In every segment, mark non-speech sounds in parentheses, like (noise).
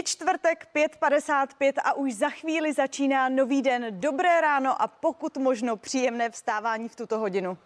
Je čtvrtek 5.55 a už za chvíli začíná nový den. Dobré ráno a pokud možno příjemné vstávání v tuto hodinu.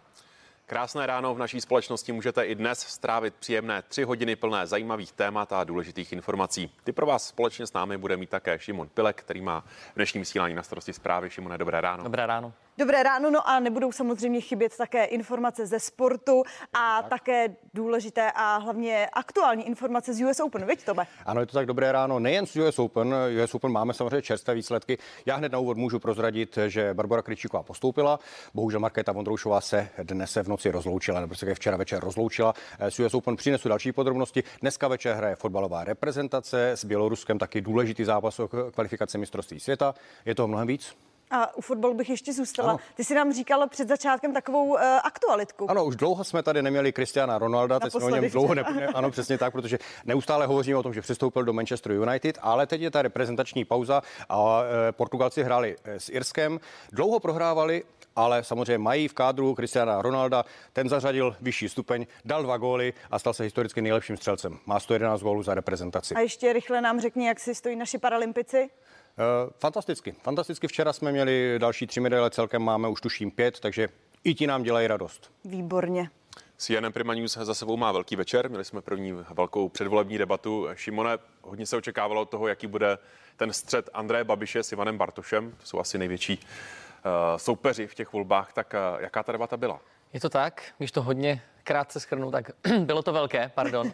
Krásné ráno v naší společnosti můžete i dnes strávit příjemné tři hodiny plné zajímavých témat a důležitých informací. Ty pro vás společně s námi bude mít také Šimon Pilek, který má v dnešním vysílání na starosti zprávy. Šimone, dobré ráno. Dobré ráno. Dobré ráno, no a nebudou samozřejmě chybět také informace ze sportu a tak. také důležité a hlavně aktuální informace z US Open, viď Tobe? Ano, je to tak dobré ráno, nejen z US Open, US Open máme samozřejmě čerstvé výsledky. Já hned na úvod můžu prozradit, že Barbara Kryčíková postoupila, bohužel Markéta Vondroušová se dnes v noci rozloučila, nebo se včera večer rozloučila. Z US Open přinesu další podrobnosti. Dneska večer hraje fotbalová reprezentace s Běloruskem, taky důležitý zápas o kvalifikaci mistrovství světa. Je toho mnohem víc? A u fotbalu bych ještě zůstala. Ano. Ty si nám říkala před začátkem takovou uh, aktualitku. Ano, už dlouho jsme tady neměli Kristiana Ronalda, teď jsme o něm dlouho (laughs) ne, ne, ano, přesně tak, protože neustále hovoříme o tom, že přistoupil do Manchester United, ale teď je ta reprezentační pauza a uh, Portugalci hráli uh, s Irskem, dlouho prohrávali, ale samozřejmě mají v kádru Cristiana Ronalda. Ten zařadil vyšší stupeň, dal dva góly a stal se historicky nejlepším střelcem. Má 111 gólů za reprezentaci. A ještě rychle nám řekni, jak si stojí naši paralympici. Uh, fantasticky. Fantasticky. Včera jsme měli další tři medaile, celkem máme už tuším pět, takže i ti nám dělají radost. Výborně. CNN Prima News za sebou má velký večer. Měli jsme první velkou předvolební debatu. Šimone, hodně se očekávalo od toho, jaký bude ten střed Andreje Babiše s Ivanem Bartošem. To jsou asi největší uh, soupeři v těch volbách. Tak uh, jaká ta debata byla? Je to tak, když to hodně krátce schrnu, tak (clears throat) bylo to velké, pardon.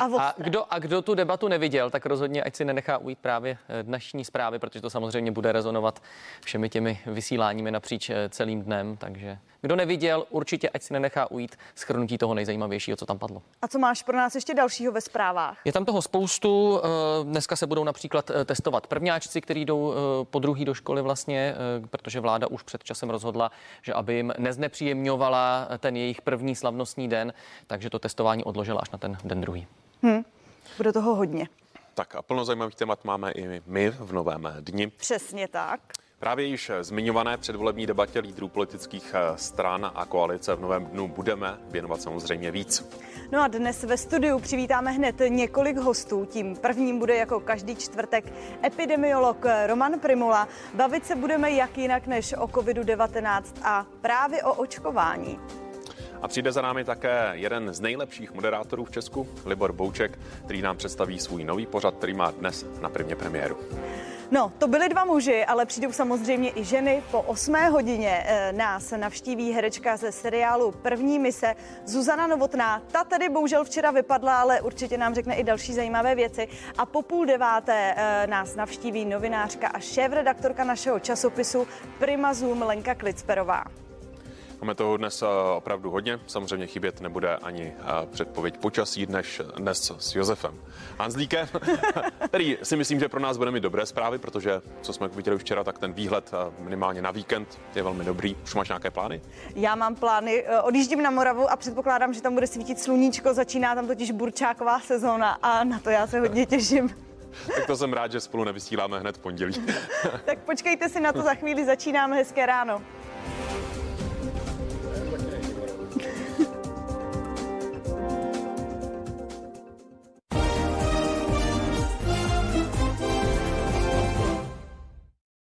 a, (laughs) a, kdo, a kdo tu debatu neviděl, tak rozhodně ať si nenechá ujít právě eh, dnešní zprávy, protože to samozřejmě bude rezonovat všemi těmi vysíláními napříč eh, celým dnem, takže kdo neviděl, určitě ať si nenechá ujít schrnutí toho nejzajímavějšího, co tam padlo. A co máš pro nás ještě dalšího ve zprávách? Je tam toho spoustu. Eh, dneska se budou například testovat prvňáčci, kteří jdou po druhý do školy vlastně, protože vláda už před časem rozhodla, že aby jim neznepříjemňovala ten jejich první slavný slavnostní den, takže to testování odložila až na ten den druhý. Hmm. Bude toho hodně. Tak a plno zajímavých témat máme i my v novém dni. Přesně tak. Právě již zmiňované předvolební debatě lídrů politických eh, stran a koalice v novém dnu budeme věnovat samozřejmě víc. No a dnes ve studiu přivítáme hned několik hostů. Tím prvním bude jako každý čtvrtek epidemiolog Roman Primula. Bavit se budeme jak jinak než o COVID-19 a právě o očkování. A přijde za námi také jeden z nejlepších moderátorů v Česku, Libor Bouček, který nám představí svůj nový pořad, který má dnes na prvně premiéru. No, to byly dva muži, ale přijdou samozřejmě i ženy. Po 8 hodině e, nás navštíví herečka ze seriálu První mise Zuzana Novotná. Ta tady bohužel včera vypadla, ale určitě nám řekne i další zajímavé věci. A po půl deváté e, nás navštíví novinářka a šéf-redaktorka našeho časopisu Prima Zoom Lenka Klicperová. Máme toho dnes eh, opravdu hodně. Samozřejmě chybět nebude ani eh, předpověď počasí dnes, dnes s Josefem Hanzlíkem, (laughs) který si myslím, že pro nás bude mít dobré zprávy, protože co jsme viděli včera, tak ten výhled eh, minimálně na víkend je velmi dobrý. Už máš nějaké plány? Já mám plány. Odjíždím na Moravu a předpokládám, že tam bude svítit sluníčko. Začíná tam totiž burčáková sezóna a na to já se hodně (laughs) těším. tak to jsem rád, že spolu nevysíláme hned v pondělí. (laughs) tak počkejte si na to, za chvíli začínáme hezké ráno.